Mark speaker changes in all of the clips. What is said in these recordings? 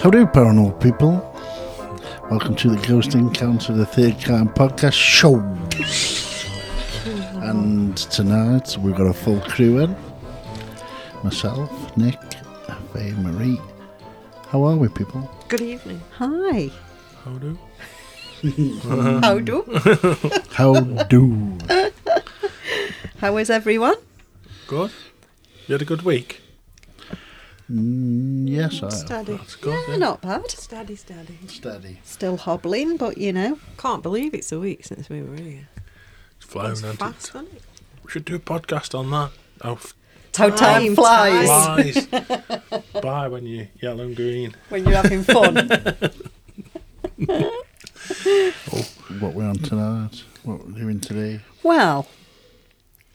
Speaker 1: How do paranormal people? Welcome to the Ghost Encounter, the Third Kind podcast show. And tonight we've got a full crew in. Myself, Nick, Faye, Marie. How are we, people?
Speaker 2: Good evening.
Speaker 3: Hi.
Speaker 4: How do?
Speaker 3: How do?
Speaker 1: How do?
Speaker 3: How is everyone?
Speaker 4: Good. You had a good week.
Speaker 1: Mm, yes, I have.
Speaker 2: Steady.
Speaker 4: That's good.
Speaker 3: Yeah,
Speaker 4: yeah.
Speaker 3: not bad.
Speaker 2: Steady, steady.
Speaker 1: Steady.
Speaker 3: Still hobbling, but you know.
Speaker 2: Can't believe it's a week since we were here.
Speaker 4: It's flown.
Speaker 2: It's
Speaker 4: hasn't
Speaker 2: fast,
Speaker 4: it?
Speaker 2: isn't it?
Speaker 4: We should do a podcast on that. How f-
Speaker 3: How time
Speaker 2: Time
Speaker 3: flies
Speaker 4: flies by when you're yellow and green.
Speaker 3: when you're having fun.
Speaker 1: What we're on tonight? What we're doing today?
Speaker 3: well,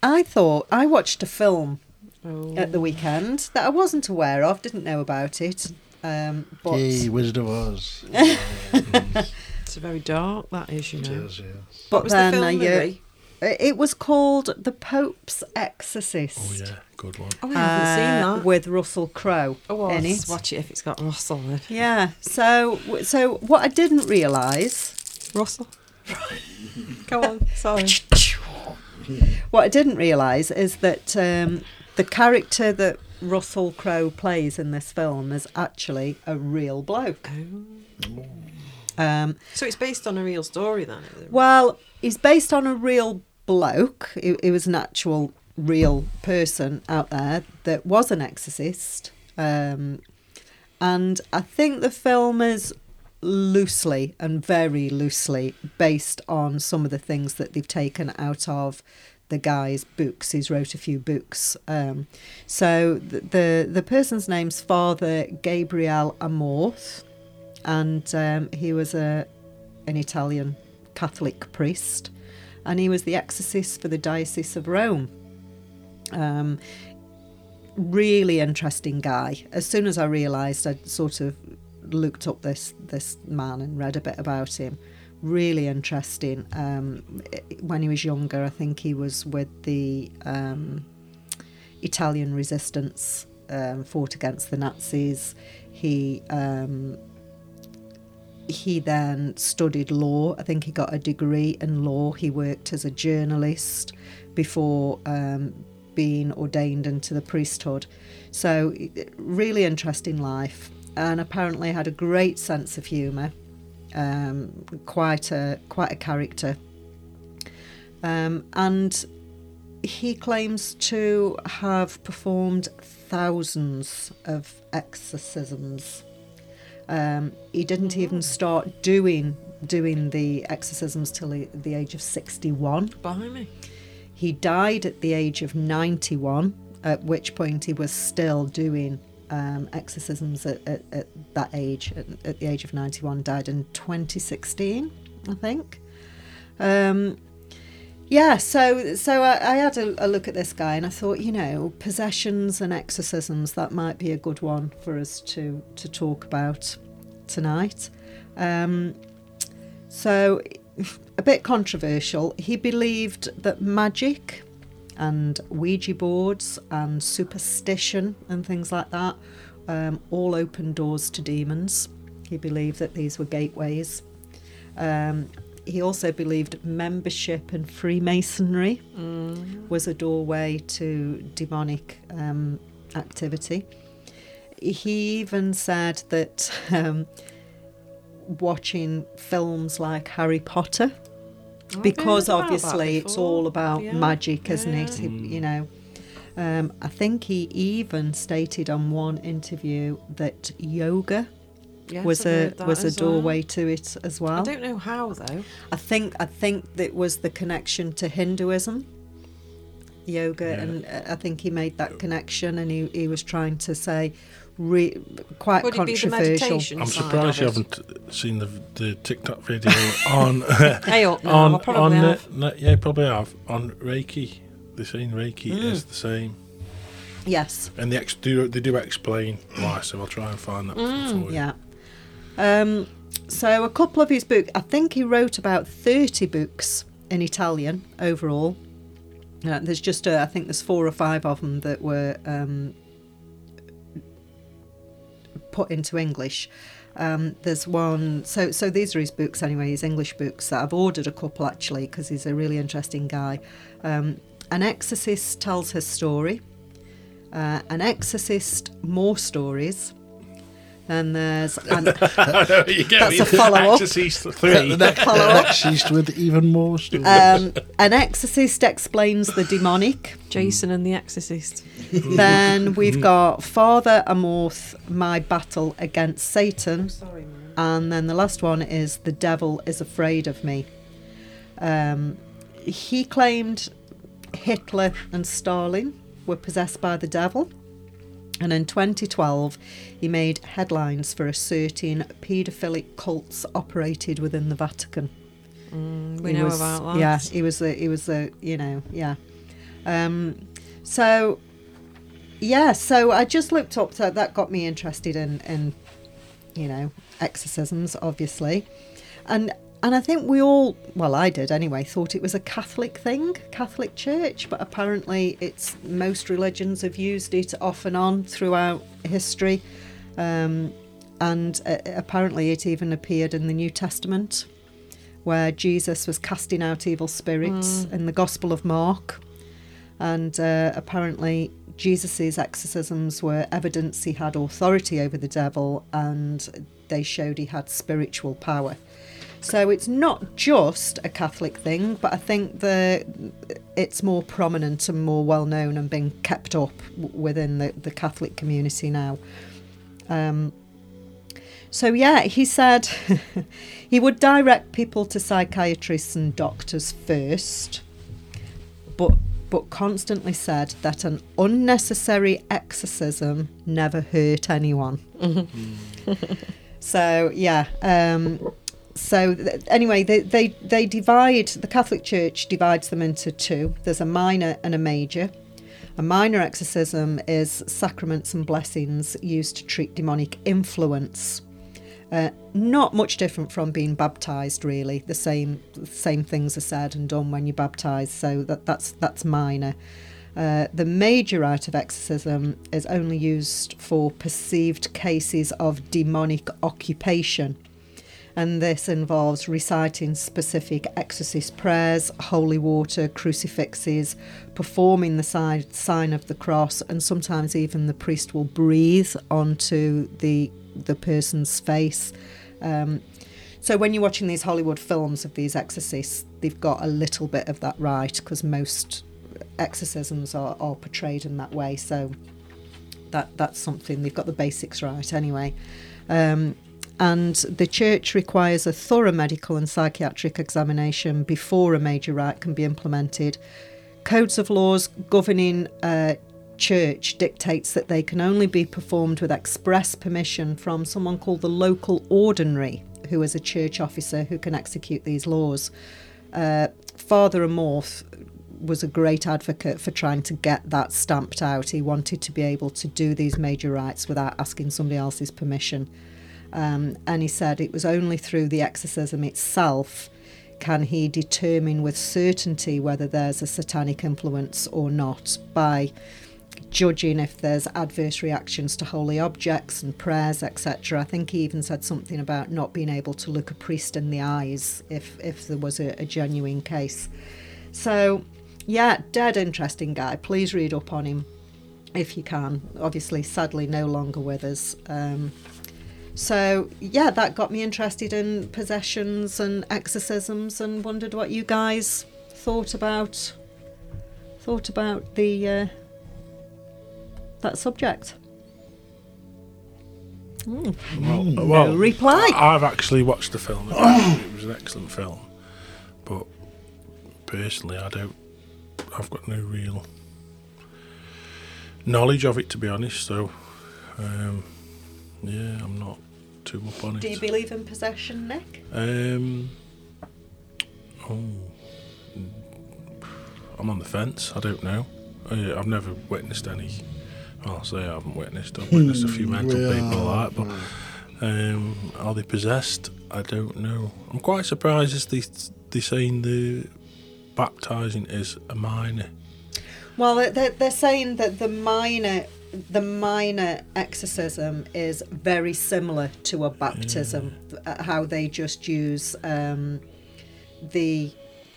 Speaker 3: I thought I watched a film
Speaker 2: Oh.
Speaker 3: at the weekend that I wasn't aware of, didn't know about it. Um, but
Speaker 1: Yay, Wizard of Oz.
Speaker 2: It's very dark, that is, you know.
Speaker 1: Cheers, yes.
Speaker 3: but
Speaker 2: what was
Speaker 3: then
Speaker 2: the film,
Speaker 3: I, uh, it was called The Pope's Exorcist.
Speaker 4: Oh yeah, good one.
Speaker 2: Oh, I haven't
Speaker 3: uh,
Speaker 2: seen that.
Speaker 3: with Russell Crowe
Speaker 2: oh, I'll
Speaker 3: in it.
Speaker 2: watch it if it's got Russell in.
Speaker 3: Yeah. So, so what I didn't realise
Speaker 2: Russell? Come on, sorry.
Speaker 3: What I didn't realise is that um, the character that Russell Crowe plays in this film is actually a real bloke.
Speaker 2: Oh.
Speaker 3: Um,
Speaker 2: So it's based on a real story then?
Speaker 3: well, he's based on a real bloke. It, he was an actual real person out there that was an exorcist. Um, and I think the film is loosely and very loosely based on some of the things that they've taken out of the guy's books. He's wrote a few books. Um, so the, the the person's name's Father Gabriel Amorth, and um, he was a an Italian Catholic priest, and he was the exorcist for the Diocese of Rome. Um, really interesting guy. As soon as I realised, I sort of looked up this this man and read a bit about him. Really interesting. Um, when he was younger, I think he was with the um, Italian resistance, um, fought against the Nazis. He um, he then studied law. I think he got a degree in law. He worked as a journalist before um, being ordained into the priesthood. So, really interesting life, and apparently had a great sense of humour. Um, quite a quite a character, um, and he claims to have performed thousands of exorcisms. Um, he didn't even start doing doing the exorcisms till the, the age of sixty one.
Speaker 2: Blimey.
Speaker 3: He died at the age of 91, at which point he was still doing um, exorcisms at, at, at that age, at, at the age of 91. Died in 2016, I think. Um, yeah, so so I, I had a, a look at this guy and I thought, you know, possessions and exorcisms, that might be a good one for us to, to talk about tonight. Um, so, a bit controversial. He believed that magic and Ouija boards and superstition and things like that um, all open doors to demons. He believed that these were gateways. Um, he also believed membership in Freemasonry was a doorway to demonic um, activity. He even said that um, watching films like Harry Potter,
Speaker 2: I've
Speaker 3: because
Speaker 2: heard about that
Speaker 3: obviously it's all about
Speaker 2: Yeah,
Speaker 3: magic, isn't
Speaker 2: yeah.
Speaker 3: it? You know. Um, I think he even stated on one interview that yoga
Speaker 2: Yes,
Speaker 3: was a was a
Speaker 2: as well.
Speaker 3: doorway to it as well.
Speaker 2: I don't know how though.
Speaker 3: I think I think that was the connection to Hinduism, yoga,
Speaker 4: Yeah.
Speaker 3: and uh, I think he made that connection, and he, he was trying to say, re, quite
Speaker 2: Would it be the
Speaker 3: controversial.
Speaker 2: meditation
Speaker 4: I'm
Speaker 2: side
Speaker 4: surprised you
Speaker 2: it?
Speaker 4: haven't seen the the TikTok video on
Speaker 2: Hey up now,
Speaker 4: on
Speaker 2: I probably
Speaker 4: on
Speaker 2: have.
Speaker 4: uh, yeah probably have on Reiki. They're saying Reiki
Speaker 2: Mm.
Speaker 4: is the same,
Speaker 3: Yes,
Speaker 4: and they ex- do they do explain why. So I'll try and find that
Speaker 2: Mm,
Speaker 4: for you.
Speaker 3: yeah. Um, so a couple of his books, I think he wrote about thirty books in Italian overall. Uh, there's just, uh, I think there's four or five of them that were um, put into English. Um, there's one, so so these are his books anyway, his English books. I've ordered a couple actually because he's a really interesting guy. Um, An Exorcist tells her story. Uh, An Exorcist, more stories. Then there's an,
Speaker 4: you get
Speaker 3: That's
Speaker 4: me.
Speaker 3: a follow-up.
Speaker 4: Exorcist three.
Speaker 1: the next,
Speaker 3: follow up.
Speaker 1: next she's with even more stories.
Speaker 3: um, An Exorcist explains the demonic.
Speaker 2: Jason and the Exorcist.
Speaker 3: then we've got Father Amorth, My Battle Against Satan.
Speaker 2: Sorry, man.
Speaker 3: And then the last one is The Devil is Afraid of Me. Um, he claimed Hitler and Stalin were possessed by the devil. And in 2012, he made headlines for asserting paedophilic cults operated within the Vatican.
Speaker 2: Mm, we
Speaker 3: He
Speaker 2: know
Speaker 3: was-
Speaker 2: about that.
Speaker 3: Yeah, he was a, he was a, you know, yeah. Um, so, yeah, so I just looked up, so that got me interested in, in, you know, exorcisms, obviously. And, and I think we all, well, I did anyway, thought it was a Catholic thing, Catholic Church, but apparently it's, most religions have used it off and on throughout history. Um, and uh, apparently it even appeared in the New Testament where Jesus was casting out evil spirits in the Gospel of Mark. And uh, apparently, Jesus' exorcisms were evidence he had authority over the devil and they showed he had spiritual power. So it's not just a Catholic thing, but I think the it's more prominent and more well known and being kept up within the, the Catholic community now. Um, so yeah, he said he would direct people to psychiatrists and doctors first, but but constantly said that an unnecessary exorcism never hurt anyone. so yeah, um, so th- anyway, they, they they divide the Catholic Church divides them into two. There's a minor and a major. A minor exorcism is sacraments and blessings used to treat demonic influence. Uh, not much different from being baptized, really. The same same things are said and done when you're baptized, so that that's that's minor. Uh, the major rite of exorcism is only used for perceived cases of demonic occupation, and this involves reciting specific exorcist prayers, holy water, crucifixes, performing the sign, of the cross, and sometimes even the priest will breathe onto the the person's face. Um, so when you're watching these Hollywood films of these exorcists, they've got a little bit of that right because most exorcisms are, are portrayed in that way. So that that's something they've got the basics right anyway. Um, and the church requires a thorough medical and psychiatric examination before a major rite can be implemented. Codes of laws governing uh, church dictates that they can only be performed with express permission from someone called the local ordinary, who is a church officer who can execute these laws. Uh, Father Amorth was a great advocate for trying to get that stamped out. He wanted to be able to do these major rites without asking somebody else's permission. Um, and he said it was only through the exorcism itself can he determine with certainty whether there's a satanic influence or not by judging if there's adverse reactions to holy objects and prayers, etc. I think he even said something about not being able to look a priest in the eyes if if there was a, a genuine case. So, yeah, dead interesting guy. Please read up on him if you can. Obviously, sadly, no longer with us. Um, so, yeah, that got me interested in possessions and exorcisms, and wondered what you guys thought about thought about the uh, that subject. Mm,
Speaker 4: Well, well,
Speaker 3: no reply.
Speaker 4: I've actually watched the film. It was an excellent film, but personally, I don't. I've got no real knowledge of it, to be honest. So, um, yeah, I'm not too up on it.
Speaker 3: Do you believe in possession, Nick?
Speaker 4: Um. Oh. I'm on the fence. I don't know. Uh, I've never witnessed any. Well, I'll say I haven't witnessed. I've witnessed a few mental
Speaker 1: We
Speaker 4: people like that, but um, are they possessed? I don't know. I'm quite surprised as they they saying the baptizing is a minor.
Speaker 3: Well, they're, they're saying that the minor the minor exorcism is very similar to a baptism. uh, How they just use um, the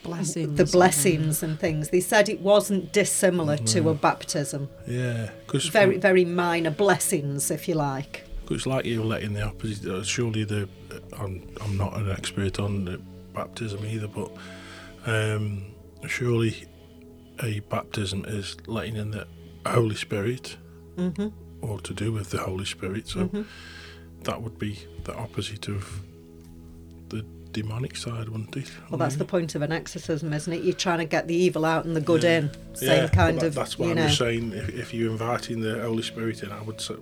Speaker 2: Blessings.
Speaker 3: the blessings and things. They said it wasn't dissimilar to a baptism.
Speaker 4: Yeah, because
Speaker 3: Very very minor blessings, if you like.
Speaker 4: it's like you're letting the opposite. Uh, surely the I'm I'm not an expert on the baptism either, but um, surely a baptism is letting in the Holy Spirit,
Speaker 3: hmm
Speaker 4: or to do with the Holy Spirit. So
Speaker 3: Mhm.
Speaker 4: that would be the opposite of the demonic side, wouldn't it?
Speaker 3: Well, that's the point of an exorcism, isn't it? You're trying to get the evil out and the good
Speaker 4: Yeah.
Speaker 3: in. Same
Speaker 4: Yeah,
Speaker 3: kind
Speaker 4: but
Speaker 3: of,
Speaker 4: That's what
Speaker 3: you
Speaker 4: I'm
Speaker 3: know.
Speaker 4: just saying. If, if you're inviting the Holy Spirit in, I would say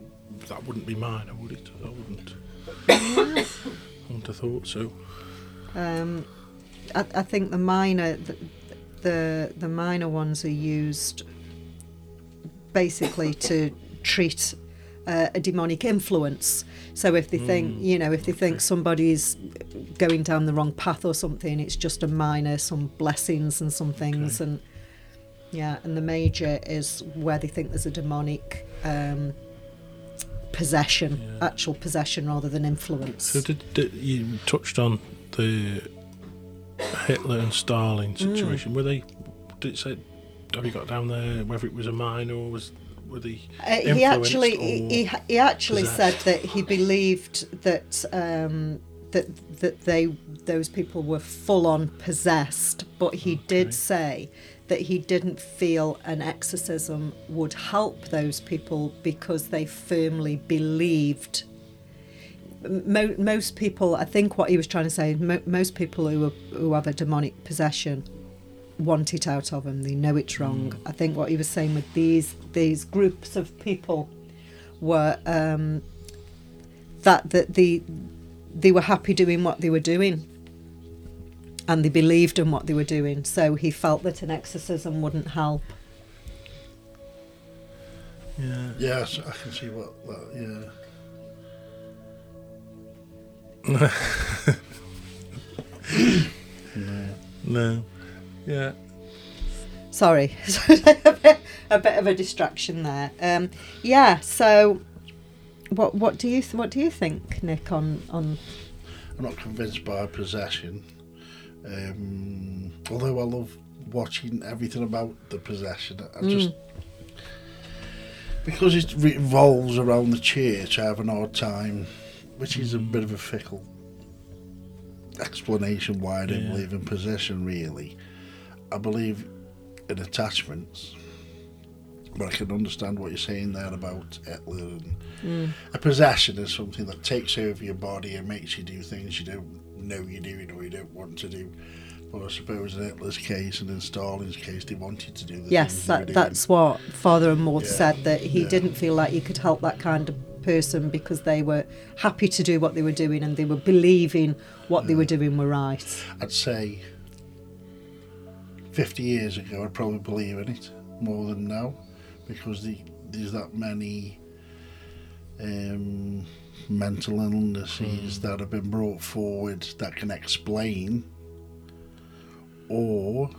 Speaker 4: that wouldn't be mine, would it? I wouldn't. I wouldn't have thought so.
Speaker 3: Um, I, I think the minor, the, the the minor ones are used basically to treat uh, a demonic influence. So if they think,
Speaker 4: Mm,
Speaker 3: you know, if they think somebody's going down the wrong path or something, it's just a minor, some blessings and some things,
Speaker 4: Okay.
Speaker 3: and yeah, and the major is where they think there's a demonic. Um, possession
Speaker 4: Yeah.
Speaker 3: actual possession rather than influence
Speaker 4: So did, did you touched on the Hitler and Stalin
Speaker 3: Mm.
Speaker 4: situation? Were they? Did it say? Have you got down there whether it was a mine or was were they?
Speaker 3: Uh, he actually he, he, he actually said that he believed that um, that that they those people were full on possessed, but he
Speaker 4: Okay.
Speaker 3: did say that he didn't feel an exorcism would help those people because they firmly believed. Mo- most people, I think, what he was trying to say, mo- most people who are, who have a demonic possession want it out of them. They know it's wrong. I think what he was saying with these these groups of people were um, that that the they were happy doing what they were doing, and they believed in what they were doing. So he felt that an exorcism wouldn't help.
Speaker 4: Yeah.
Speaker 1: Yes, I can see what. what yeah. No.
Speaker 4: No. Yeah.
Speaker 3: Sorry, a, bit, a bit of a distraction there. Um, yeah. So, what what do you th- what do you think, Nick? On on
Speaker 1: I'm not convinced by possession. Um, although I love watching everything about the possession, I
Speaker 3: Mm.
Speaker 1: just because it revolves around the church. I have an odd time, which is a bit of a fickle explanation why I don't
Speaker 4: Yeah.
Speaker 1: believe in possession. Really, I believe in attachments. But I can understand what you're saying there about Hitler and
Speaker 3: mm,
Speaker 1: a possession is something that takes over your body and makes you do things you don't know you're doing or you don't want to do. But I suppose in Hitler's case and in Stalin's case, they wanted to do the
Speaker 3: yes,
Speaker 1: things they were
Speaker 3: that, that's what Father Amorth
Speaker 1: Yeah.
Speaker 3: said that he
Speaker 1: Yeah.
Speaker 3: didn't feel like you could help that kind of person because they were happy to do what they were doing and they were believing what they were doing were right.
Speaker 1: I'd say 50 years ago, I'd probably believe in it more than now because the, there's that many um, mental illnesses that have been brought forward that can explain or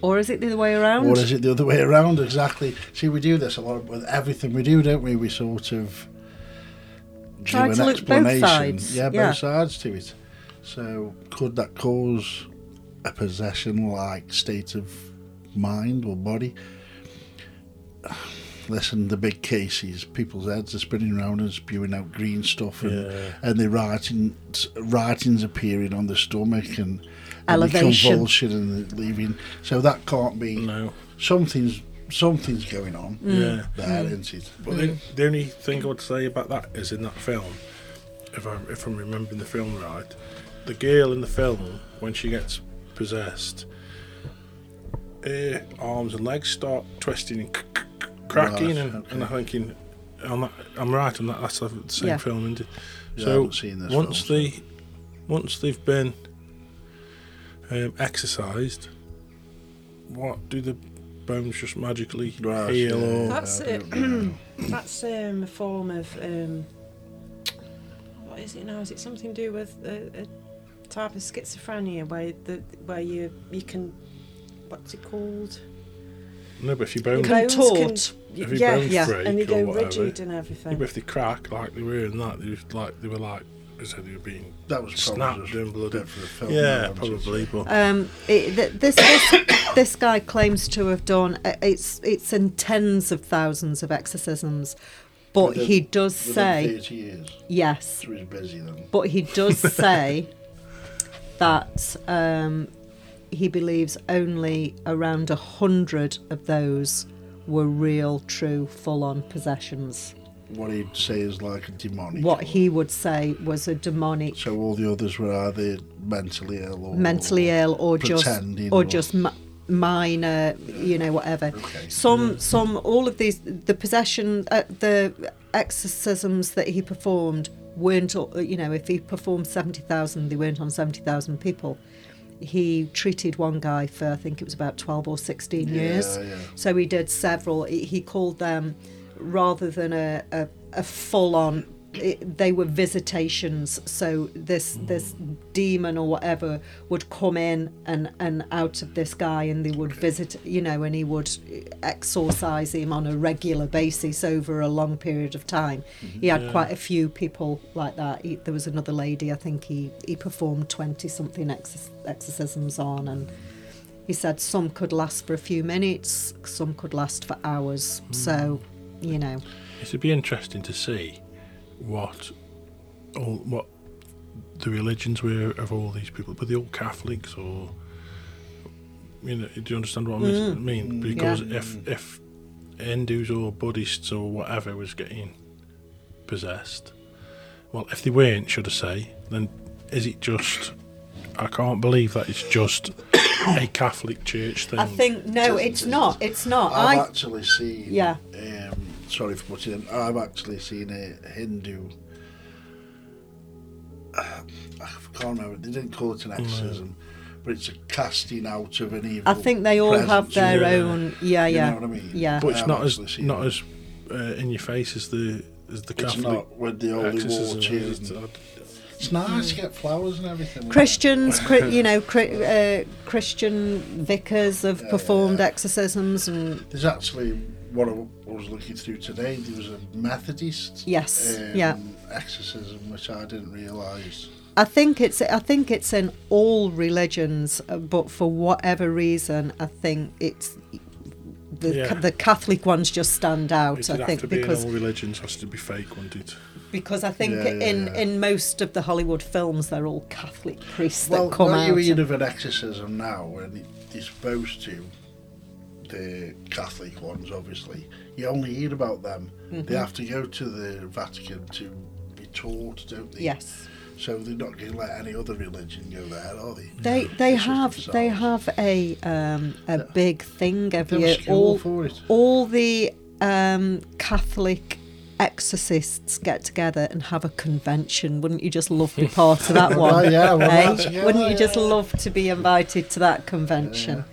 Speaker 3: Or is it the other way around?
Speaker 1: Or is it the other way around? Exactly. See, we do this a lot with everything we do, don't we? We sort of
Speaker 3: Try
Speaker 1: give
Speaker 3: to
Speaker 1: an
Speaker 3: look both
Speaker 1: explanation.
Speaker 3: sides,
Speaker 1: Yeah, both sides to it. So, could that cause a possession-like state of mind or body? Listen, the big cases, people's heads are spinning around and spewing out green stuff, and,
Speaker 4: Yeah.
Speaker 1: and the writing, writings appearing on the stomach, and, and the convulsion and the leaving. So that can't be
Speaker 4: No.
Speaker 1: something's something's going on mm.
Speaker 4: Yeah.
Speaker 1: there, mm. isn't it?
Speaker 4: But the, the only thing I would say about that is in that film, if I if I'm remembering the film right, the girl in the film when she gets possessed, her arms and legs start twisting and c- c- c- cracking,
Speaker 1: Right,
Speaker 4: and, and I'm thinking, I'm, not, I'm right on that. That's the same
Speaker 3: Yeah.
Speaker 4: film, isn't it?
Speaker 1: Yeah, I
Speaker 4: so
Speaker 1: haven't seen this
Speaker 4: once
Speaker 1: film,
Speaker 4: they once they've been um, exercised, what do the bones just magically
Speaker 1: Right,
Speaker 4: heal
Speaker 1: yeah.
Speaker 4: or
Speaker 2: That's
Speaker 1: I
Speaker 2: it. That's um, a form of um, what is it now? Is it something to do with a, a type of schizophrenia where the where you you can what's it called?
Speaker 4: No, but if your bones,
Speaker 3: Can
Speaker 2: Bones
Speaker 3: Contort.
Speaker 4: if your
Speaker 2: yeah,
Speaker 4: bones
Speaker 3: yeah.
Speaker 4: break
Speaker 2: and they go
Speaker 4: whatever,
Speaker 2: rigid and
Speaker 4: yeah,
Speaker 2: everything.
Speaker 4: but if they crack like they were in that, they was like they were like, as I said, they were being
Speaker 1: That was
Speaker 4: snapped
Speaker 1: probably
Speaker 4: doing
Speaker 1: just
Speaker 4: bloody.
Speaker 1: for the film.
Speaker 4: Yeah,
Speaker 1: wasn't
Speaker 4: probably. But
Speaker 3: Um, it, th- this this this guy claims to have done uh, it's it's in tens of thousands of exorcisms, but
Speaker 1: Within-
Speaker 3: he does say
Speaker 1: years.
Speaker 3: yes,
Speaker 1: So he's busy then.
Speaker 3: but he does say that um, he believes only around a hundred of those were real, true, full-on possessions.
Speaker 1: What he'd say is like a demonic.
Speaker 3: What he would say was a demonic,
Speaker 1: So all the others were either mentally ill or
Speaker 3: mentally ill, or just
Speaker 1: pretending
Speaker 3: or just mi- minor, you know, whatever.
Speaker 1: Okay.
Speaker 3: Some, some, all of these, the possession, uh, the exorcisms that he performed weren't, you know, if he performed 70,000, they weren't on 70,000 people. He treated one guy for, I think it was about 12 or 16 years.
Speaker 1: Yeah, yeah.
Speaker 3: So he did several, he he called them, rather than a, a, a full on, they were visitations. So this this hmm. demon or whatever would come in and, and out of this guy, and they would visit, you know, and he would exorcise him on a regular basis over a long period of time. Mm-hmm. He had
Speaker 4: Yeah.
Speaker 3: quite a few people like that. He, there was another lady, I think he, he performed 20 something exor- exorcisms on, and he said some could last for a few minutes, some could last for hours. Hmm. So, you know,
Speaker 4: it'd be interesting to see what all what the religions were of all these people. Were they all Catholics or? You know, do you understand what I
Speaker 3: Mm.
Speaker 4: mean? Because if if Hindus or Buddhists or whatever was getting possessed, well, if they weren't, should I say, then is it just? I can't believe that it's just a Catholic church thing.
Speaker 3: I think no, it's not. It's not.
Speaker 1: I've
Speaker 3: I
Speaker 1: actually seen.
Speaker 3: Yeah.
Speaker 1: Sorry for putting in. I've actually seen a Hindu. Uh, I can't remember. They didn't call it an exorcism, but it's a casting out of an evil.
Speaker 3: I think they all have their
Speaker 4: Yeah.
Speaker 3: own. Yeah, yeah.
Speaker 1: You
Speaker 3: yeah,
Speaker 1: know what I mean?
Speaker 3: yeah.
Speaker 4: but it's not as not
Speaker 1: it.
Speaker 4: as uh, in your face as the as the
Speaker 1: It's
Speaker 4: Catholic.
Speaker 1: not with the holy
Speaker 4: exorcism
Speaker 1: water. It's nice to get flowers and everything.
Speaker 3: Christians, Chri- you know, Chri- uh, Christian vicars have
Speaker 1: Yeah,
Speaker 3: performed
Speaker 1: yeah.
Speaker 3: exorcisms, and
Speaker 1: There's actually what I was looking through today. There was a Methodist.
Speaker 3: yes,
Speaker 1: um,
Speaker 3: yeah.
Speaker 1: Exorcism, which I didn't realise.
Speaker 3: I think it's I think it's in all religions, uh, but for whatever reason, I think it's the
Speaker 4: Yeah.
Speaker 3: the Catholic ones just stand out.
Speaker 4: It
Speaker 3: I think
Speaker 4: have to be
Speaker 3: because
Speaker 4: in all religions. Has to be fake, wouldn't it?
Speaker 3: because I think
Speaker 1: Yeah, yeah,
Speaker 3: in
Speaker 1: yeah.
Speaker 3: in most of the Hollywood films, they're all Catholic priests
Speaker 1: Well,
Speaker 3: that come
Speaker 1: what
Speaker 3: out.
Speaker 1: you read
Speaker 3: and-
Speaker 1: of an exorcism now, and it- you're supposed to, the Catholic ones, obviously, you only hear about them.
Speaker 3: Mm-hmm.
Speaker 1: They have to go to the Vatican to be taught, don't they?
Speaker 3: yes.
Speaker 1: So they're not going to let any other religion go there, are they?
Speaker 3: They they
Speaker 1: It's
Speaker 3: have they have a um, a
Speaker 1: Yeah.
Speaker 3: big thing every year. All all the um, Catholic exorcists get together and have a convention. Wouldn't you just love to be part of that one?
Speaker 1: Yeah, well,
Speaker 3: eh?
Speaker 1: yeah,
Speaker 3: Wouldn't you just love to be invited to that convention?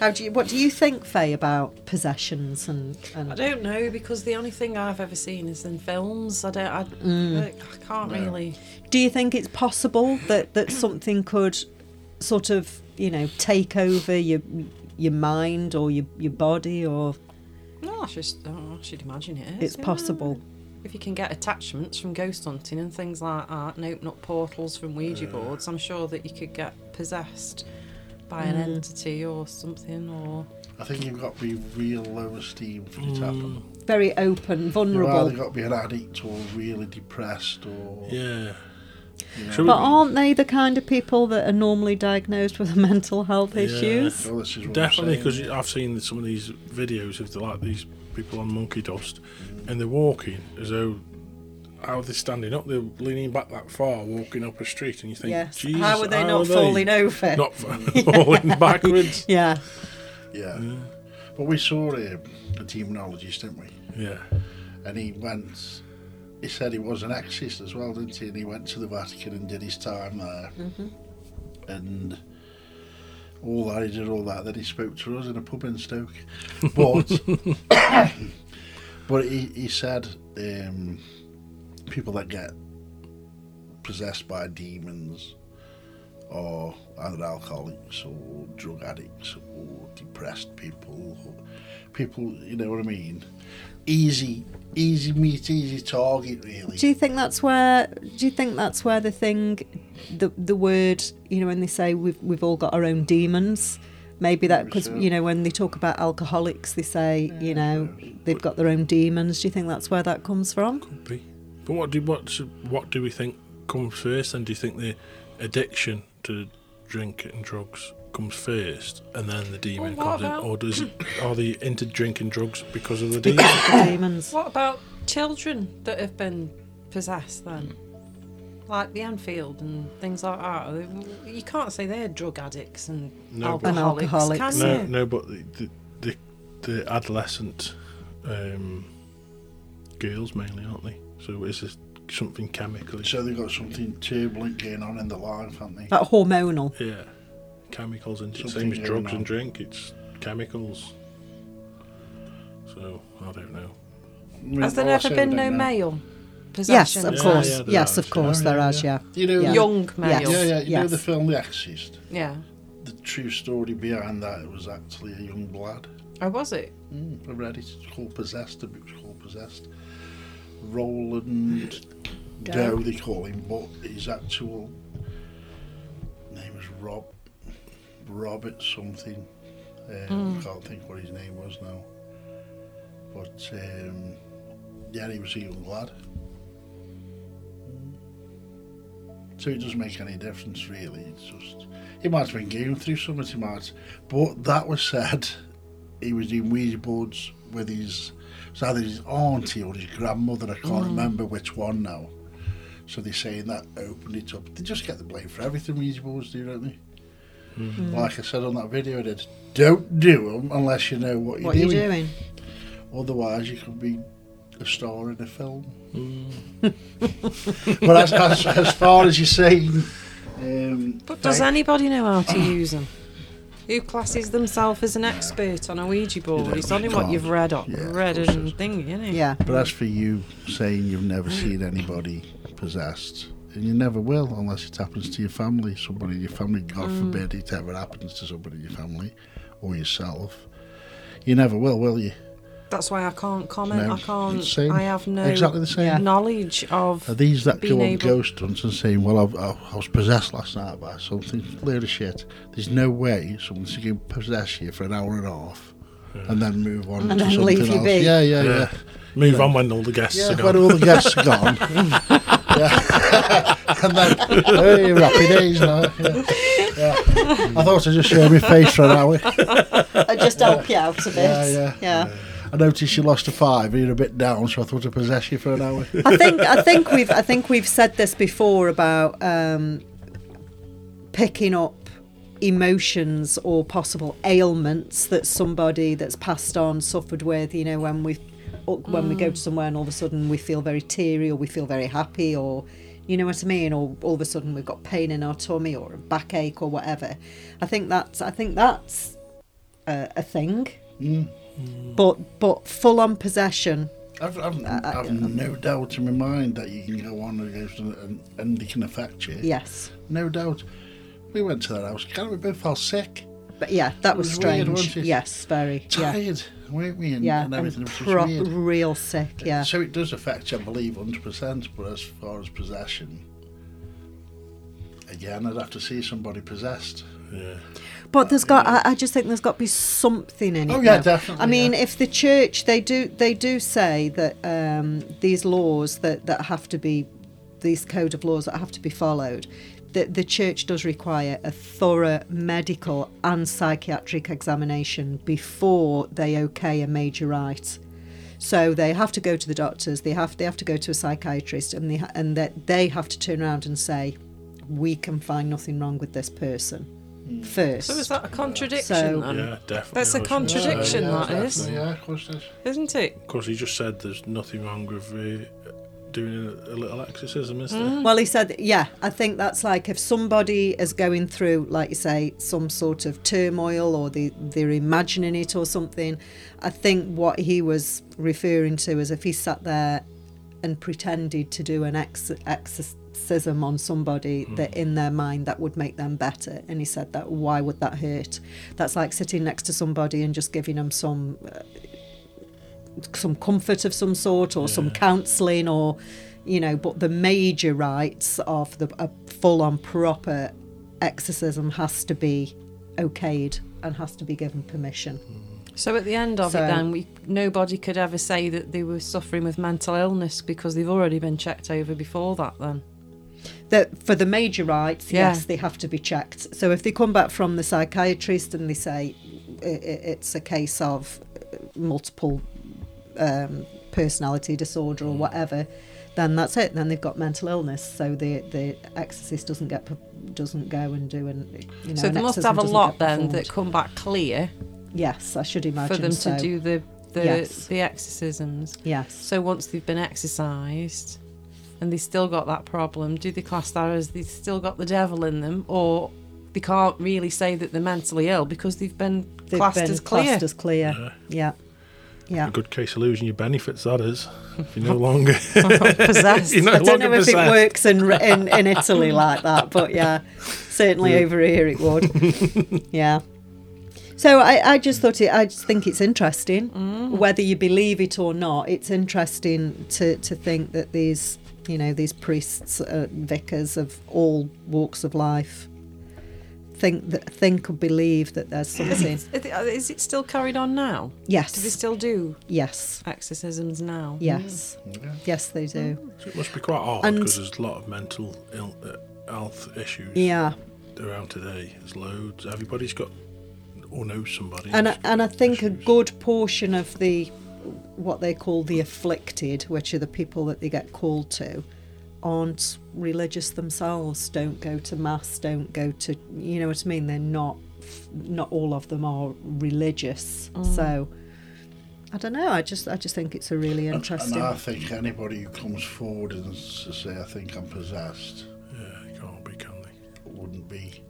Speaker 3: How do you, what do you think, Faye, about possessions and, and
Speaker 2: I don't know because the only thing I've ever seen is in films. I don't. I,
Speaker 3: Mm.
Speaker 2: I, I can't
Speaker 1: No.
Speaker 2: really.
Speaker 3: do you think it's possible that, that something could sort of you know take over your your mind or your your body or
Speaker 2: No, I should. Oh, I should imagine it is.
Speaker 3: it's
Speaker 2: yeah.
Speaker 3: possible?
Speaker 2: If you can get attachments from ghost hunting and things like that, and open up portals from Ouija boards, I'm sure that you could get possessed by an
Speaker 3: Mm.
Speaker 2: entity or something. Or
Speaker 1: I think you've got to be real low esteem for it to happen.
Speaker 3: Very open, vulnerable.
Speaker 1: You've either got to be an addict or really depressed or.
Speaker 4: Yeah.
Speaker 1: You know,
Speaker 3: But aren't they the kind of people that are normally diagnosed with mental health
Speaker 4: Yeah.
Speaker 3: issues?
Speaker 1: Well, this is
Speaker 4: Definitely, because I've seen some of these videos of the, like these people on monkey dust, and they're walking as though how they're standing up, they're leaning back that far, walking up a street, and you think,
Speaker 3: Yes.
Speaker 4: Jesus,
Speaker 3: How are they
Speaker 4: how
Speaker 3: not
Speaker 4: are they
Speaker 3: falling over?
Speaker 4: Not falling backwards.
Speaker 3: yeah.
Speaker 1: Yeah. But we saw a, a demonologist, didn't we?
Speaker 4: Yeah.
Speaker 1: And he went, he said he was an exorcist as well, didn't he? And he went to the Vatican and did his time there. And all that, he did all that. Then he spoke to us in a pub in Stoke. But, but he, he said um, people that get possessed by demons or other alcoholics or drug addicts or depressed people, or people, you know what I mean? Easy, easy meat, easy target, really.
Speaker 3: Do you think that's where? Do you think that's where the thing, the the word, you know, when they say we've we've all got our own demons, maybe that because you know when they talk about alcoholics, they say you know they've got their own demons. Do you think that's where that comes from?
Speaker 4: Be. But what do what what do we think comes first? And do you think the addiction to drink and drugs comes first, and then the demon
Speaker 2: Well,
Speaker 4: comes
Speaker 2: about-
Speaker 4: in, or does it, are they into drinking drugs because of the demon?
Speaker 3: Demons.
Speaker 2: What about children that have been possessed then? Like the Enfield and things like that. You can't say they're drug addicts and
Speaker 4: No, but-
Speaker 3: And
Speaker 2: alcoholics,
Speaker 3: alcoholics.
Speaker 2: can
Speaker 4: no,
Speaker 2: you?
Speaker 4: no, but the the, the, the adolescent um, girls mainly, aren't they? So is this something chemically?
Speaker 1: So they've got something turbulent going on in the life, haven't they?
Speaker 3: That hormonal.
Speaker 4: Yeah, chemicals and the
Speaker 1: Something
Speaker 4: same as drugs
Speaker 1: on.
Speaker 4: and drink. It's chemicals. So I don't know.
Speaker 2: Has there
Speaker 1: all I
Speaker 2: never been no
Speaker 1: don't know.
Speaker 2: male
Speaker 3: Yes, of
Speaker 4: Yeah,
Speaker 3: course.
Speaker 4: yeah,
Speaker 3: yes,
Speaker 4: are,
Speaker 3: of course
Speaker 1: yeah.
Speaker 3: there
Speaker 1: Yeah, yeah.
Speaker 3: Yeah.
Speaker 1: You know,
Speaker 3: Yeah.
Speaker 2: Young male.
Speaker 3: Yes.
Speaker 1: Yeah, yeah. You know the film The Exorcist.
Speaker 2: Yeah.
Speaker 1: The true story behind that was actually a young lad.
Speaker 2: Oh, was it?
Speaker 1: Mm, I read it. It's called Possessed. The book's called Possessed. Roland Doe, they call him, but his actual name was Rob Robert something. Um, I can't think what his name was now. But um, yeah, he was a young lad. So it doesn't make any difference, really. It's just he might have been going through something. He might, but that was said. He was doing Ouija boards with his, it was either his auntie or his grandmother. I can't mm. remember which one now. So they're saying that opened it up. They just get the blame for everything Ouija boards do, don't they? Mm-hmm. Like I said on that video I did, don't do them unless you know what you're
Speaker 3: What are you
Speaker 1: doing.
Speaker 3: doing?
Speaker 1: Otherwise, you could be a star in a film. Mm. but as, as, as far as you're saying, um,
Speaker 2: But does
Speaker 1: faith-
Speaker 2: anybody know how to use them? Who classes themselves as an expert on a Ouija board? It's only what you've read on,
Speaker 1: Yeah, of
Speaker 2: read and
Speaker 1: it is.
Speaker 2: thing, isn't it?
Speaker 3: Yeah.
Speaker 1: But as for you saying you've never seen anybody possessed, and you never will unless it happens to your family, somebody in your family, God
Speaker 2: Mm.
Speaker 1: forbid it ever happens to somebody in your family or yourself. You never will, will you?
Speaker 2: That's why I can't comment.
Speaker 1: No,
Speaker 2: I can't.
Speaker 1: it's same.
Speaker 2: I have no
Speaker 1: Exactly the same.
Speaker 2: Knowledge of.
Speaker 1: Are these that
Speaker 2: Being
Speaker 1: go on
Speaker 2: able-
Speaker 1: ghost hunts and saying, "Well, I, I, I was possessed last night by something"? Load of shit. There's no way someone's going to possess you for an hour and a half and then move on
Speaker 3: And
Speaker 1: to
Speaker 3: then
Speaker 1: something
Speaker 3: leave you
Speaker 1: else.
Speaker 3: be.
Speaker 1: Yeah, yeah, yeah.
Speaker 4: Yeah. Move on when all the guests
Speaker 1: Yeah,
Speaker 4: are
Speaker 1: when
Speaker 4: gone.
Speaker 1: all the guests are gone. yeah. and then, hey, happy days now. Yeah. yeah. I thought I'd just show my face for an hour.
Speaker 3: I'd just help you out a bit.
Speaker 1: Yeah, yeah. I noticed you lost a five and you're a bit down, so I thought I'd possess you for an hour.
Speaker 3: I think I think we've I think we've said this before about um, picking up emotions or possible ailments that somebody that's passed on suffered with. You know, when we when we go to somewhere and all of a sudden we feel very teary or we feel very happy or you know what I mean, or all of a sudden we've got pain in our tummy or a backache or whatever. I think that's I think that's a, a thing.
Speaker 1: Mm.
Speaker 3: But but full on possession.
Speaker 1: I've, I've, uh, uh, I've no doubt in my mind that you can go on and, go and, and they can affect you.
Speaker 3: Yes.
Speaker 1: No doubt. We went to that house. Kind of we both felt sick,
Speaker 3: But yeah, that
Speaker 1: It
Speaker 3: was,
Speaker 1: was weird,
Speaker 3: strange.
Speaker 1: wasn't it?
Speaker 3: yes, very. Yeah,
Speaker 1: tired, weren't we? And,
Speaker 3: yeah,
Speaker 1: and
Speaker 3: and
Speaker 1: everything. which was
Speaker 3: pro-
Speaker 1: weird.
Speaker 3: real sick. Yeah,
Speaker 1: So it does affect you, I believe, 100%. But as far as possession, again, I'd have to see somebody possessed.
Speaker 4: Yeah.
Speaker 3: But there's got. I, I just think there's got to be something in it.
Speaker 1: Oh, yeah,
Speaker 3: now.
Speaker 1: definitely,
Speaker 3: I mean,
Speaker 1: yeah.
Speaker 3: if the church they do they do say that um, these laws that that have to be these code of laws that have to be followed. That the church does require a thorough medical and psychiatric examination before they okay a major rite. So they have to go to the doctors. They have they have to go to a psychiatrist, and they and that they have to turn around and say, we can find nothing wrong with this person first.
Speaker 2: So is that a contradiction
Speaker 3: So-
Speaker 2: then?
Speaker 4: Yeah, definitely.
Speaker 2: That's a contradiction,
Speaker 1: yeah,
Speaker 2: that is.
Speaker 1: Yeah, of course it is.
Speaker 2: Isn't it?
Speaker 4: Of course, he just said there's nothing wrong with uh, doing a, a little exorcism, is there?
Speaker 3: Well, he said, yeah, I think that's like if somebody is going through, like you say, some sort of turmoil or they, they're imagining it or something. I think what he was referring to is if he sat there and pretended to do an ex- exorcism on somebody that in their mind that would make them better. And he said that why would that hurt? That's like sitting next to somebody and just giving them some uh, some comfort of some sort or some counselling or you know but the major rites of the a full on proper exorcism has to be okayed and has to be given permission.
Speaker 2: So at the end of
Speaker 3: So-
Speaker 2: it, then we nobody could ever say that they were suffering with mental illness because they've already been checked over before that. Then
Speaker 3: that for the major rights,
Speaker 2: Yeah.
Speaker 3: yes, they have to be checked. So if they come back from the psychiatrist and they say it's a case of uh, multiple um, personality disorder or whatever, then that's it. Then they've got mental illness. So the the exorcist doesn't get doesn't go and do an you know.
Speaker 2: so they must have a lot then that come back clear
Speaker 3: Yes, I should imagine
Speaker 2: for them
Speaker 3: so.
Speaker 2: to do the the,
Speaker 3: Yes.
Speaker 2: the exorcisms.
Speaker 3: Yes.
Speaker 2: So once they've been exercised and they still got that problem, do they class that as they've still got the devil in them, or they can't really say that they're mentally ill because they've been
Speaker 3: They've
Speaker 2: classed
Speaker 3: been
Speaker 2: as clear?
Speaker 3: classed as clear.
Speaker 4: Yeah.
Speaker 3: Yeah. Yeah.
Speaker 4: A good case of losing your benefits, that is. If you're no longer.
Speaker 2: Possessed.
Speaker 4: you're no
Speaker 3: I don't
Speaker 4: longer
Speaker 3: know if it works in, in in Italy like that, but yeah, certainly over here it would. yeah. So I, I just thought it. I just think it's interesting, mm. whether you believe it or not. It's interesting to to think that these you know these priests, uh, vicars of all walks of life, think that think or believe that there's something.
Speaker 2: Is it- is it still carried on now?
Speaker 3: yes.
Speaker 2: Do they still do
Speaker 3: yes.
Speaker 2: exorcisms now?
Speaker 3: Yes.
Speaker 1: Yeah.
Speaker 3: Yes, they do.
Speaker 4: So it must be quite hard because there's a lot of mental Ill, uh, health issues
Speaker 3: Yeah.
Speaker 4: around today. There's loads. Everybody's got or knows somebody.
Speaker 3: and I, and I
Speaker 4: got
Speaker 3: think a good portion of the what they call the afflicted, which are the people that they get called to, aren't religious themselves. Don't go to mass. Don't go to you know what I mean. They're not. Not all of them are religious. Mm. So I don't know. I just I just think it's a really interesting.
Speaker 1: And I think anybody who comes forward and s- to say, I think I'm possessed,
Speaker 4: Yeah, can't be, can they?
Speaker 1: wouldn't be.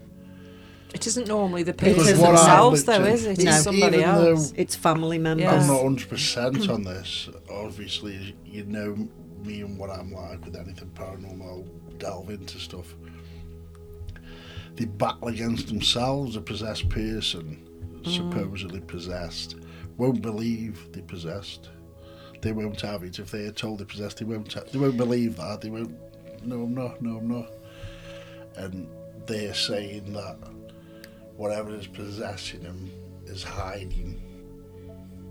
Speaker 2: It isn't normally the
Speaker 3: Because
Speaker 2: person
Speaker 3: what I've
Speaker 2: themselves, though,
Speaker 1: looked
Speaker 2: is it?
Speaker 3: No.
Speaker 2: It's somebody
Speaker 1: Even though-
Speaker 2: else.
Speaker 3: it's family members.
Speaker 2: Yeah.
Speaker 1: I'm not 100% on this. Obviously, you know me and what I'm like with anything paranormal, I'll delve into stuff. They battle against themselves, a possessed person, mm. supposedly possessed, won't believe they're possessed. They won't have it. If they are told they're possessed, they won't, ha- they won't believe that. They won't, no, I'm not, no, I'm not. And they're saying that whatever is possessing him is hiding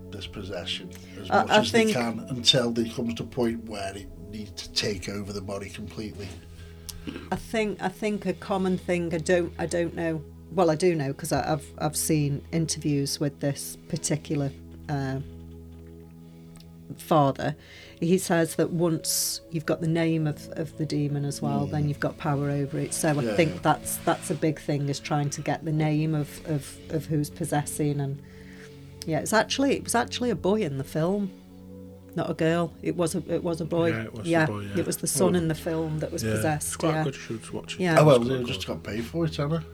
Speaker 1: this possession as
Speaker 3: I-
Speaker 1: much
Speaker 3: I
Speaker 1: as
Speaker 3: think-
Speaker 1: they can until there comes to a point where it needs to take over the body completely.
Speaker 3: I think I think a common thing I don't I don't know. Well, I do know because I've I've seen interviews with this particular uh, father. He says that once you've got the name of, of the demon as well, then mm. you've got power over it. So I
Speaker 1: Yeah,
Speaker 3: think
Speaker 1: yeah.
Speaker 3: that's that's a big thing is trying to get the name of, of, of who's possessing and yeah, it's actually it was actually a boy in the film, not a girl. It was a it was a boy.
Speaker 4: Yeah, it was a boy, yeah.
Speaker 3: it was the son
Speaker 4: Well,
Speaker 3: in the film that was
Speaker 4: yeah,
Speaker 3: possessed.
Speaker 4: It's quite
Speaker 3: yeah.
Speaker 4: good. You should watch it.
Speaker 3: Yeah.
Speaker 1: Oh well,
Speaker 4: It's
Speaker 1: they just got paid for it, haven't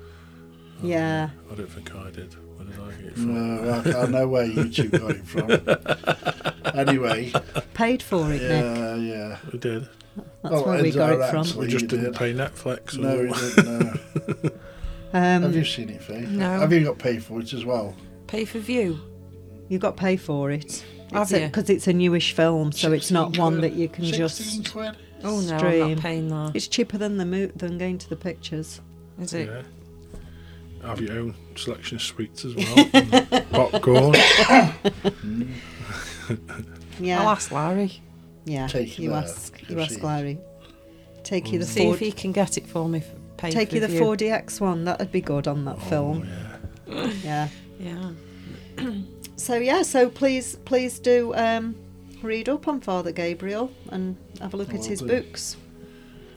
Speaker 3: Yeah.
Speaker 4: Um, I don't think I did. Where did I get it from?
Speaker 1: No, I, I know where you two got it from. anyway,
Speaker 3: Paid for it, Nick.
Speaker 1: yeah, yeah.
Speaker 4: We did.
Speaker 3: That's
Speaker 1: Well,
Speaker 3: where we got it from.
Speaker 4: We just didn't
Speaker 1: did.
Speaker 4: pay Netflix.
Speaker 1: No,
Speaker 4: or-
Speaker 1: you didn't. No. Have
Speaker 3: Um,
Speaker 1: you seen it, Faye?
Speaker 2: No.
Speaker 1: Have you got paid for it as well?
Speaker 2: Pay for view.
Speaker 3: you got paid for it.
Speaker 2: Have you?
Speaker 3: Because it's a newish film, so it's not
Speaker 1: 16
Speaker 3: one that you can just.
Speaker 1: quid.
Speaker 2: Oh no, I'm not paying that.
Speaker 3: It's cheaper than the mo- than going to the pictures.
Speaker 2: Is it?
Speaker 4: Yeah. Have your own selection of sweets as well. and popcorn.
Speaker 3: Yeah,
Speaker 2: I'll ask Larry.
Speaker 3: yeah.
Speaker 1: Take
Speaker 3: you
Speaker 1: the
Speaker 3: ask, you ask. Larry. Take you the
Speaker 2: See
Speaker 3: four.
Speaker 2: if he can get it for me. For pay
Speaker 3: Take
Speaker 2: for
Speaker 3: you the
Speaker 2: view.
Speaker 3: 4DX one. That'd be good on that film.
Speaker 4: Oh,
Speaker 3: Yeah.
Speaker 4: yeah.
Speaker 2: Yeah.
Speaker 3: So yeah. So please, please do um, read up on Father Gabriel and have a look at
Speaker 1: Will
Speaker 3: his
Speaker 1: do.
Speaker 3: books.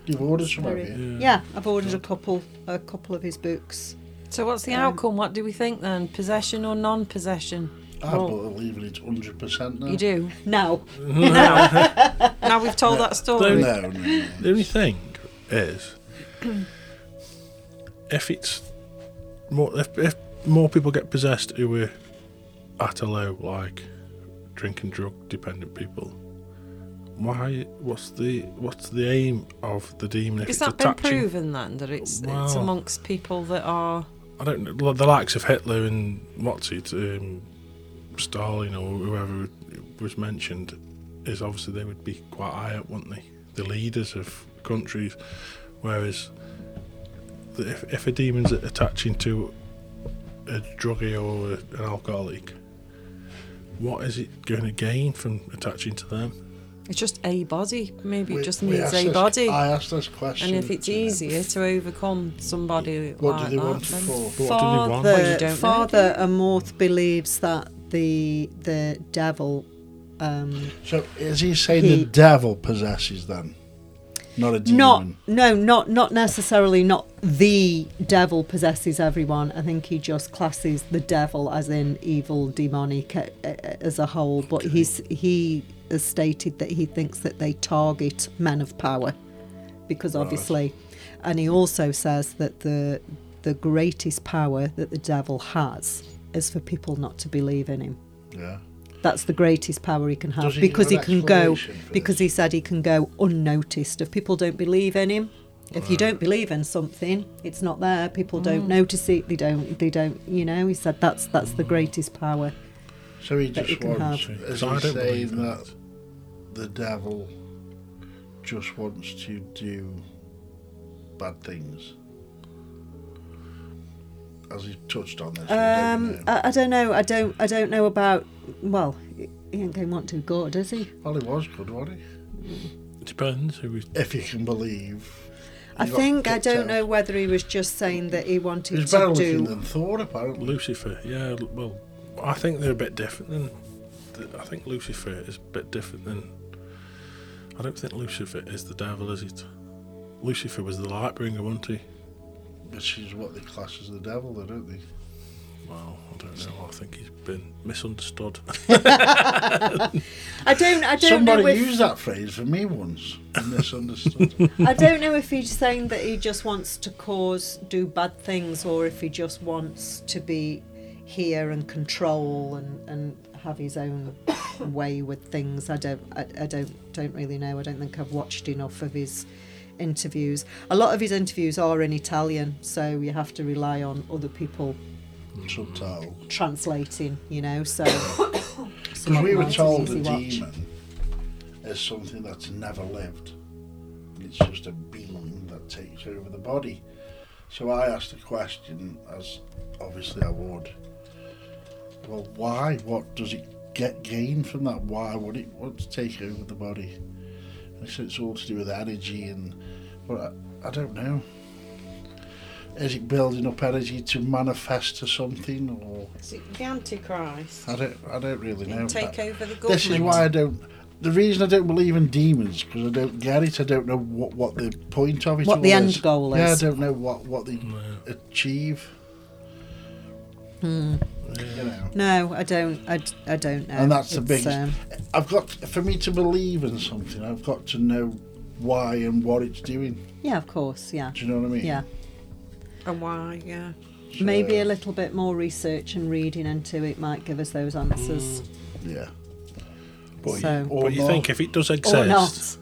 Speaker 1: You've ordered some, have
Speaker 3: Very-
Speaker 1: you?
Speaker 3: Yeah, I've ordered a couple, a couple of his books.
Speaker 2: So what's the
Speaker 3: Um,
Speaker 2: outcome? What do we think then? Possession or non-possession?
Speaker 1: I
Speaker 3: Well-
Speaker 1: believe it's 100% now.
Speaker 2: You do.
Speaker 3: Now,
Speaker 2: now, now we've told that story.
Speaker 1: No, no, no.
Speaker 4: The only thing is, if it's more, if, if more people get possessed who are at a low, like drinking drug dependent people, why? What's the what's the aim of the demon? If
Speaker 2: Has
Speaker 4: it's
Speaker 2: that been
Speaker 4: attaching,
Speaker 2: proven then that it's it's
Speaker 4: Well-
Speaker 2: amongst people that are
Speaker 4: I don't know. The likes of Hitler and what's it, um, Stalin or whoever was mentioned, is obviously they would be quite high up, wouldn't they? The leaders of countries. Whereas, if if a demon's attaching to a druggie or a, an alcoholic, what is it going to gain from attaching to them?
Speaker 2: it's just a body. Maybe
Speaker 1: We-
Speaker 2: it just needs a
Speaker 1: this-
Speaker 2: body.
Speaker 1: I asked this question.
Speaker 2: and if it's
Speaker 1: to them.
Speaker 2: easier to overcome somebody
Speaker 1: What
Speaker 2: like
Speaker 1: do they
Speaker 2: that,
Speaker 1: want for?
Speaker 4: What do they want?
Speaker 3: Father,
Speaker 2: you don't know,
Speaker 3: Father Amorth believes that the the devil. Um,
Speaker 1: So is he saying
Speaker 3: He-
Speaker 1: the devil possesses them, not a demon?
Speaker 3: not no, not not necessarily. Not the devil possesses everyone. I think he just classes the devil as in evil, demonic uh, uh, as a whole. But he's he has stated that he thinks that they target men of power, because
Speaker 1: Right.
Speaker 3: obviously, and he also says that the the greatest power that the devil has is for people not to believe in him.
Speaker 1: Yeah.
Speaker 3: That's the greatest power he can have
Speaker 1: he give
Speaker 3: because he can go because
Speaker 1: this?
Speaker 3: he said he can go unnoticed if people don't believe in him. If you don't believe in something, it's not there. People don't mm. notice it. They don't. They don't. You know. He said that's that's the greatest power.
Speaker 1: So he just
Speaker 3: you can
Speaker 1: wants.
Speaker 3: have.
Speaker 1: Is
Speaker 4: So I
Speaker 1: he
Speaker 4: don't believe
Speaker 1: saying
Speaker 4: in
Speaker 1: that the devil just wants to do bad things? As he touched on this, we don't
Speaker 3: Um. I, I don't know. I don't. I don't know about. Well, he ain't going want to good, does he?
Speaker 1: well, he was good, wasn't he?
Speaker 4: It depends who we
Speaker 1: If you can believe.
Speaker 3: I think I don't
Speaker 1: out.
Speaker 3: know whether he was just saying that he
Speaker 1: He
Speaker 3: wanted
Speaker 1: was better
Speaker 3: to
Speaker 1: looking
Speaker 3: do.
Speaker 1: than Thor, apparently.
Speaker 4: Lucifer, yeah. Well, I think they're a bit different than. I think Lucifer is a bit different than. I don't think Lucifer is the devil, is it? Lucifer was the light bringer, wasn't he?
Speaker 1: Which is what they class as the devil, though, don't they?
Speaker 4: Well, I don't know. I think he's been misunderstood.
Speaker 3: I don't. I don't
Speaker 1: Somebody
Speaker 3: know if
Speaker 1: used that phrase for me once. Misunderstood.
Speaker 3: I don't know if he's saying that he just wants to cause do bad things or if he just wants to be here and control and, and have his own way with things. I don't I, I don't don't really know. I don't think I've watched enough of his interviews. A lot of his interviews are in Italian, so you have to rely on other people
Speaker 1: Subtitle.
Speaker 3: translating, you know, so
Speaker 1: Because we were told a
Speaker 3: watch.
Speaker 1: demon is something that's never lived. It's just a being that takes over the body. So I asked the question, as obviously I would. Well, why? What does it get gain from that? Why would it want to take over the body? And he said it's all to do with energy and, but I, I don't know. Is it building up energy to manifest to something, or
Speaker 2: Is it the Antichrist?
Speaker 1: I don't, I don't really know.
Speaker 2: Take
Speaker 1: I-
Speaker 2: over the government.
Speaker 1: this is why I don't. The reason I don't believe in demons because I don't get it. I don't know what, what the point of it.
Speaker 3: What
Speaker 1: all
Speaker 3: the end
Speaker 1: is.
Speaker 3: goal is.
Speaker 1: Yeah, I don't know what what they
Speaker 4: No.
Speaker 1: achieve.
Speaker 3: Hmm.
Speaker 1: You know,
Speaker 3: no, I don't I, d- I don't know.
Speaker 1: and that's the
Speaker 3: It's,
Speaker 1: biggest.
Speaker 3: um,
Speaker 1: I've got for me to believe in something. I've got to know why and what it's doing.
Speaker 3: yeah, of course, yeah.
Speaker 1: Do you know what I mean?
Speaker 3: Yeah.
Speaker 2: And why? Yeah.
Speaker 1: So,
Speaker 3: Maybe a little bit more research and reading into it might give us those answers.
Speaker 1: Yeah.
Speaker 4: But,
Speaker 3: So-
Speaker 4: you, but you think if it does
Speaker 3: Or
Speaker 4: exist,
Speaker 3: not.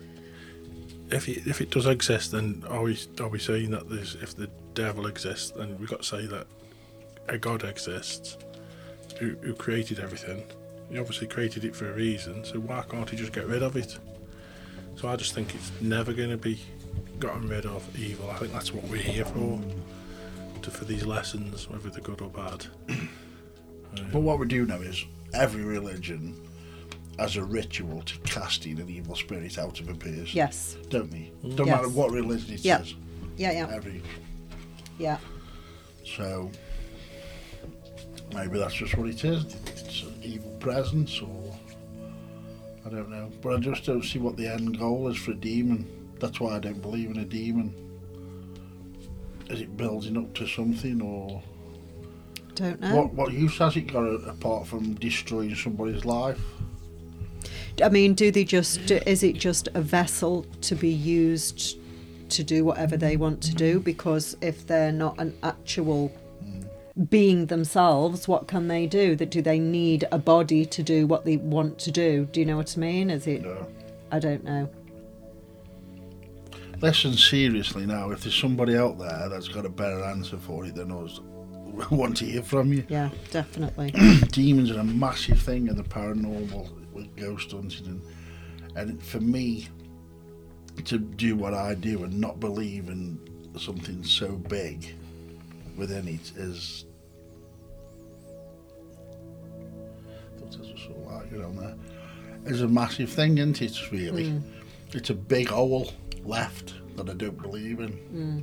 Speaker 4: if it, if it does exist, then are we are we saying that there's if the devil exists, then we've got to say that a god exists, who, who created everything. He obviously created it for a reason, so why can't he just get rid of it? So I just think it's never going to be gotten rid of evil. I think that's what we're here for, to, for these lessons, whether they're good or bad.
Speaker 1: But um, what we do know is every religion has a ritual to casting an evil spirit out of a person.
Speaker 3: Yes.
Speaker 1: Don't mm. they? Don't
Speaker 3: Yes.
Speaker 1: matter what religion it
Speaker 3: Yeah.
Speaker 1: says.
Speaker 3: Yeah, yeah.
Speaker 1: Every
Speaker 3: Yeah.
Speaker 1: So maybe that's just what it is. It's an evil presence, or I don't know. But I just don't see what the end goal is for a demon. That's why I don't believe in a demon. Is it building up to something, or
Speaker 3: Don't know.
Speaker 1: what? What use has it got apart from destroying somebody's life?
Speaker 3: I mean, do they just? Is it just a vessel to be used to do whatever they want to do because if they're not an actual being themselves, what can they do? That do they need a body to do what they want to do? Do you know what I mean? Is it
Speaker 1: No.
Speaker 3: I don't know.
Speaker 1: Listen seriously now. If there's somebody out there that's got a better answer for it than us, we want to hear from you.
Speaker 3: Yeah, definitely.
Speaker 1: Demons are a massive thing in the paranormal with ghost hunting, and, and for me to do what I do and not believe in something so big within it is. thought there was a light on there. Is a massive thing, isn't it? Really, hmm. it's a big hole left that I don't believe in. Hmm.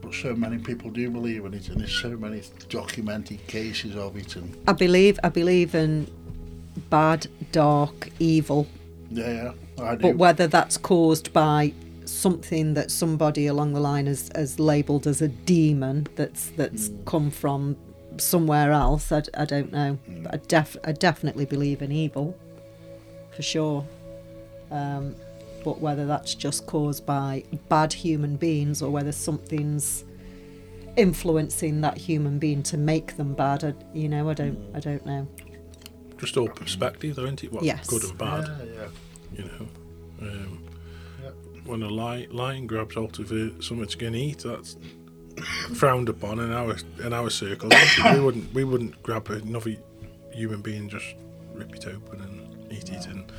Speaker 1: But so many people do believe in it, and there's so many documented cases of it, and
Speaker 3: I believe I believe in bad, dark, evil,
Speaker 1: yeah, yeah I do.
Speaker 3: but whether that's caused by something that somebody along the line has, has labelled as a demon that's that's come from somewhere else, I, I don't know. But I, def, I definitely believe in evil, for sure. Um, but whether that's just caused by bad human beings or whether something's influencing that human being to make them bad, I, you know, I don't, I don't know.
Speaker 4: Just all perspective, though, isn't it? What's
Speaker 3: Yes.
Speaker 4: good and bad,
Speaker 1: yeah, yeah.
Speaker 4: you know. Um,
Speaker 1: Yep.
Speaker 4: When a lion, lion grabs hold of something to go and eat, that's frowned upon in our in our circles. we wouldn't we wouldn't grab another human being just rip it open and eat it. And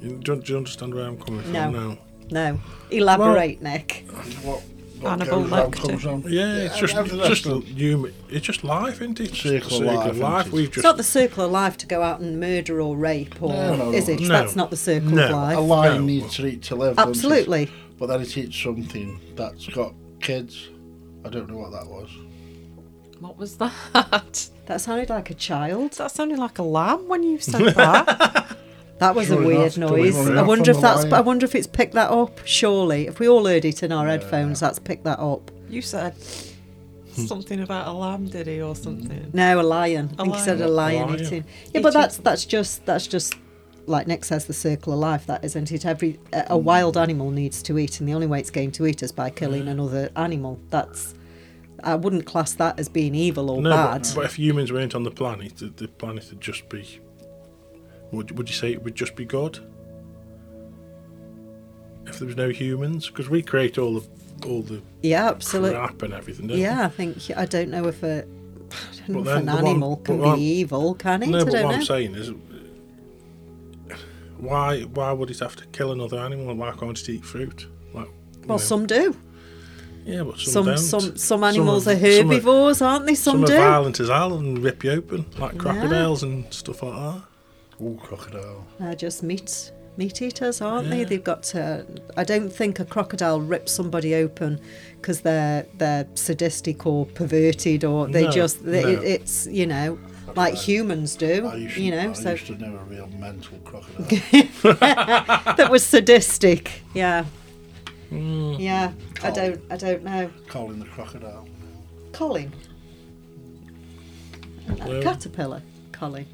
Speaker 4: you, do, you- do you understand where I'm coming from
Speaker 3: No.
Speaker 4: now?
Speaker 3: No, elaborate, Nick.
Speaker 1: What, what
Speaker 2: Hannibal Lecter.
Speaker 1: comes.
Speaker 4: Yeah, it's just just
Speaker 1: else-
Speaker 4: human. It's just life, isn't it? It's just
Speaker 1: Circle
Speaker 4: the
Speaker 1: of life, isn't?
Speaker 4: We've
Speaker 3: It's not the circle of life to go out and murder or rape, or
Speaker 1: No, no,
Speaker 3: is it?
Speaker 4: No.
Speaker 3: That's not the circle
Speaker 4: No.
Speaker 3: of
Speaker 1: A lion
Speaker 4: No.
Speaker 1: needs to eat to live.
Speaker 3: Absolutely.
Speaker 1: But then it eats something that's got kids. I don't know what that was.
Speaker 2: What was that?
Speaker 3: That sounded like a child.
Speaker 2: That sounded like a lamb when you said that.
Speaker 3: That was
Speaker 1: Sure
Speaker 3: a weird
Speaker 1: enough,
Speaker 3: noise. I wonder if that's.
Speaker 1: lion.
Speaker 3: I wonder if it's picked that up. Surely, if we all heard it in our headphones, that's picked that up.
Speaker 2: you said hmm. something about a lamb, did he, or something?
Speaker 3: No, a lion. I
Speaker 2: A
Speaker 3: think he said a
Speaker 2: lion.
Speaker 3: lion
Speaker 4: lion.
Speaker 3: eating. Yeah,
Speaker 2: Eating.
Speaker 3: but that's that's just that's just like Nick says, the circle of life. That isn't it? Every a a wild hmm. animal needs to eat, and the only way it's going to eat is by killing another animal. That's I wouldn't class that as being evil or
Speaker 4: no.
Speaker 3: bad.
Speaker 4: But, but if humans weren't on the planet, the, the planet would just be. Would would you say it would just be God? If there was no humans, because we create all the all the
Speaker 3: yeah, absolutely.
Speaker 4: crap and everything. Don't we?
Speaker 3: Yeah, I think I don't know if a I don't know if an
Speaker 4: the one-
Speaker 3: animal can be
Speaker 4: one-
Speaker 3: evil, can it?
Speaker 4: No,
Speaker 3: I
Speaker 4: but
Speaker 3: don't
Speaker 4: what
Speaker 3: know.
Speaker 4: I'm saying is, why why would it have to kill another animal? Why can't it eat fruit? Like,
Speaker 3: well,
Speaker 4: know.
Speaker 3: some do.
Speaker 4: yeah, but some
Speaker 3: Some
Speaker 4: don't.
Speaker 3: some some animals
Speaker 4: are-
Speaker 3: are herbivores, aren't they? Some,
Speaker 4: Some,
Speaker 3: do.
Speaker 4: are violent as hell and rip you open, like crocodiles and stuff like that.
Speaker 1: Oh, crocodile.
Speaker 3: They're just meat meat eaters, aren't they?
Speaker 4: Yeah.
Speaker 3: They've got to. I don't think a crocodile rips somebody open because they're they're sadistic or perverted or they
Speaker 4: No,
Speaker 3: just they,
Speaker 4: no.
Speaker 3: it, it's you know like humans do.
Speaker 1: I used,
Speaker 3: You know,
Speaker 1: I
Speaker 3: so
Speaker 1: used to know a real mental crocodile.
Speaker 3: that was sadistic. Yeah,
Speaker 4: Mm.
Speaker 3: yeah. I don't I don't know.
Speaker 1: Colin the crocodile.
Speaker 3: Colin, a
Speaker 4: Well-
Speaker 3: caterpillar. Colin.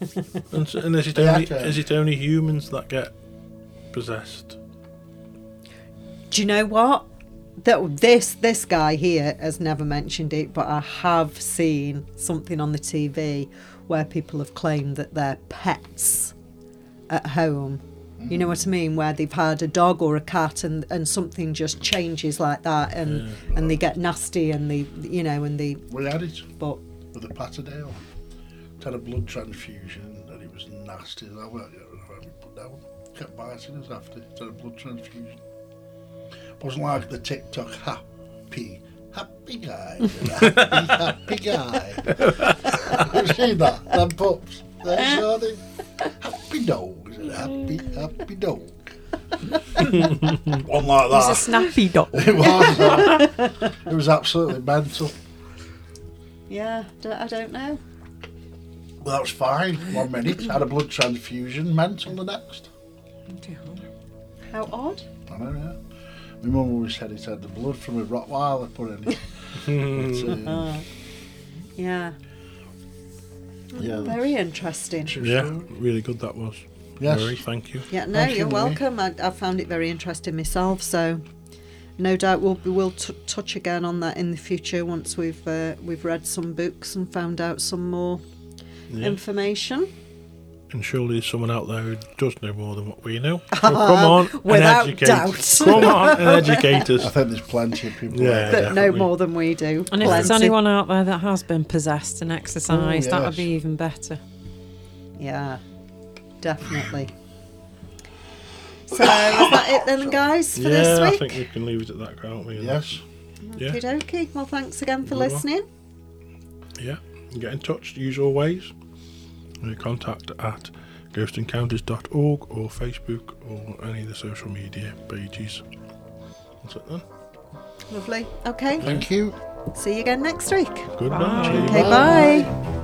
Speaker 4: And, s- and is it
Speaker 1: Yeah,
Speaker 4: only is it only humans that get possessed?
Speaker 3: Do you know what? That this this guy here has never mentioned it, but I have seen something on the TV where people have claimed that their pets at home. You know what I mean? Where they've had a dog or a cat and, and something just changes like that and and they get nasty and they you know and they
Speaker 1: We had it
Speaker 3: but
Speaker 1: with a Patterdale. Had a blood transfusion and it was nasty. I went, put down. Kept biting us after. Had a blood transfusion. It Wasn't like the TikTok happy, happy guy. happy, happy guy. You've seen that? Them pups. They saw them. Happy dog. Is it happy, happy dog? One like
Speaker 2: He's a snappy dog.
Speaker 1: It was. uh, it was absolutely mental.
Speaker 3: yeah, d- I don't know.
Speaker 1: Well, that was fine. One minute, had a blood transfusion, mental the next.
Speaker 3: How odd.
Speaker 1: I know, yeah. My mum always said it had the blood from a Rottweiler put in it. But, uh,
Speaker 3: Yeah,
Speaker 1: yeah,
Speaker 3: very interesting.
Speaker 1: true
Speaker 4: Yeah, really good that was.
Speaker 1: Yes.
Speaker 4: Very, thank you.
Speaker 3: Yeah, no,
Speaker 1: Thank
Speaker 3: you're
Speaker 1: you,
Speaker 3: welcome. I, I found it very interesting myself, so no doubt we'll we'll t- touch again on that in the future once we've uh, we've read some books and found out some more
Speaker 4: Yeah.
Speaker 3: information.
Speaker 4: and surely there's someone out there who does know more than what we know. So come on,
Speaker 3: Without
Speaker 4: and educate.
Speaker 3: doubt.
Speaker 4: Come on and educate
Speaker 1: I think there's plenty of people.
Speaker 4: Yeah.
Speaker 1: like
Speaker 3: that know more than we do.
Speaker 2: And if there's anyone out there that has been possessed and exorcised, oh, that would be even better.
Speaker 3: Yeah, definitely. So is that it then, guys, for
Speaker 4: yeah,
Speaker 3: this
Speaker 4: I think we can leave it at that, can't we?
Speaker 1: Yes.
Speaker 4: Yeah.
Speaker 3: Okie dokie. Well, thanks again for
Speaker 4: Good one.
Speaker 3: listening.
Speaker 4: Yeah. Get in touch, usual ways. Contact at ghostencounters.org or Facebook or any of the social media pages. That's it then.
Speaker 3: Lovely. Okay.
Speaker 1: Thank you.
Speaker 3: See you again next week.
Speaker 4: Good
Speaker 2: Bye.
Speaker 4: night.
Speaker 3: Okay, bye.